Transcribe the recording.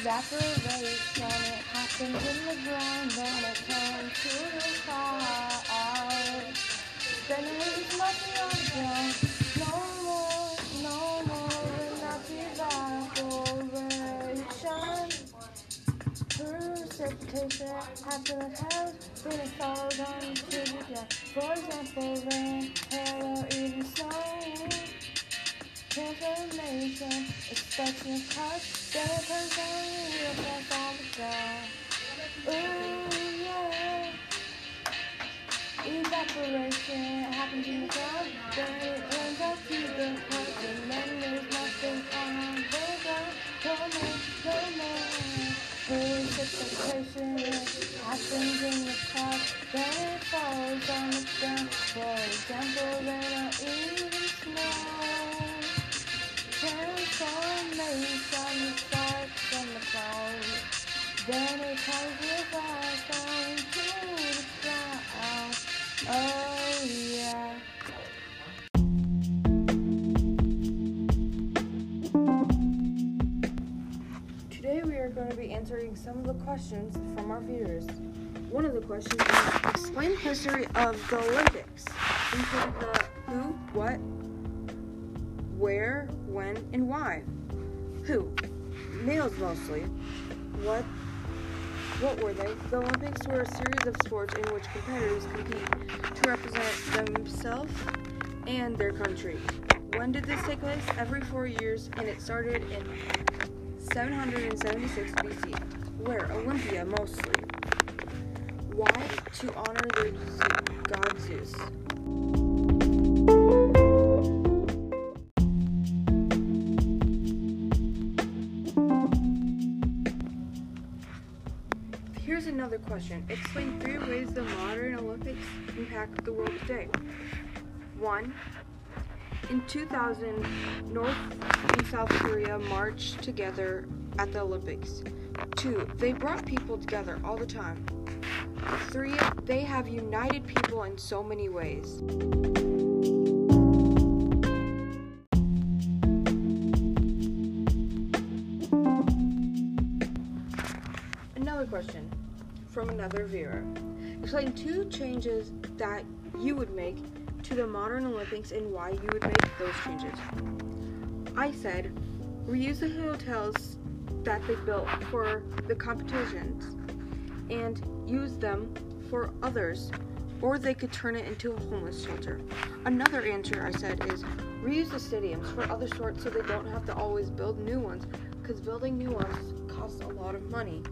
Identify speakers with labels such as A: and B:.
A: evaporation. It happens in the ground, then it turns to the cloud. Then there's nothing on the ground. No more, no more, and that's evaporation. Precipitation happens in the clouds, then it falls onto the ground. For example, rain, expecting you touch, then it turns on real fast on the ground. Ooh, yeah. Evaporation happens in the then it turns out to the touch, and then there's nothing on the ground. No more, no more. Precipitation happens in the cloud, then it falls on the From the clouds. Then it comes with us to the. Oh yeah.
B: Today we are going to be answering some of the questions from our viewers. One of the questions is explain the history of the Olympics, including the who, what, where, when, and why. Who? Males mostly. What? What were they? The Olympics were a series of sports in which competitors compete to represent themselves and their country. When did this take place? Every four years, and it started in 776 BC. Where? Olympia, mostly. Why? To honor the god Zeus. Here's another question. Explain three ways the modern Olympics impact the world today. One, in 2000, North and South Korea marched together at the Olympics. Two, they brought people together all the time. Three, they have united people in so many ways. Another question from another viewer. Explain two changes that you would make to the modern Olympics and why you would make those changes. I said, reuse the hotels that they built for the competitions and use them for others, or they could turn it into a homeless shelter. Another answer I said is reuse the stadiums for other sports so they don't have to always build new ones, because building new ones costs a lot of money.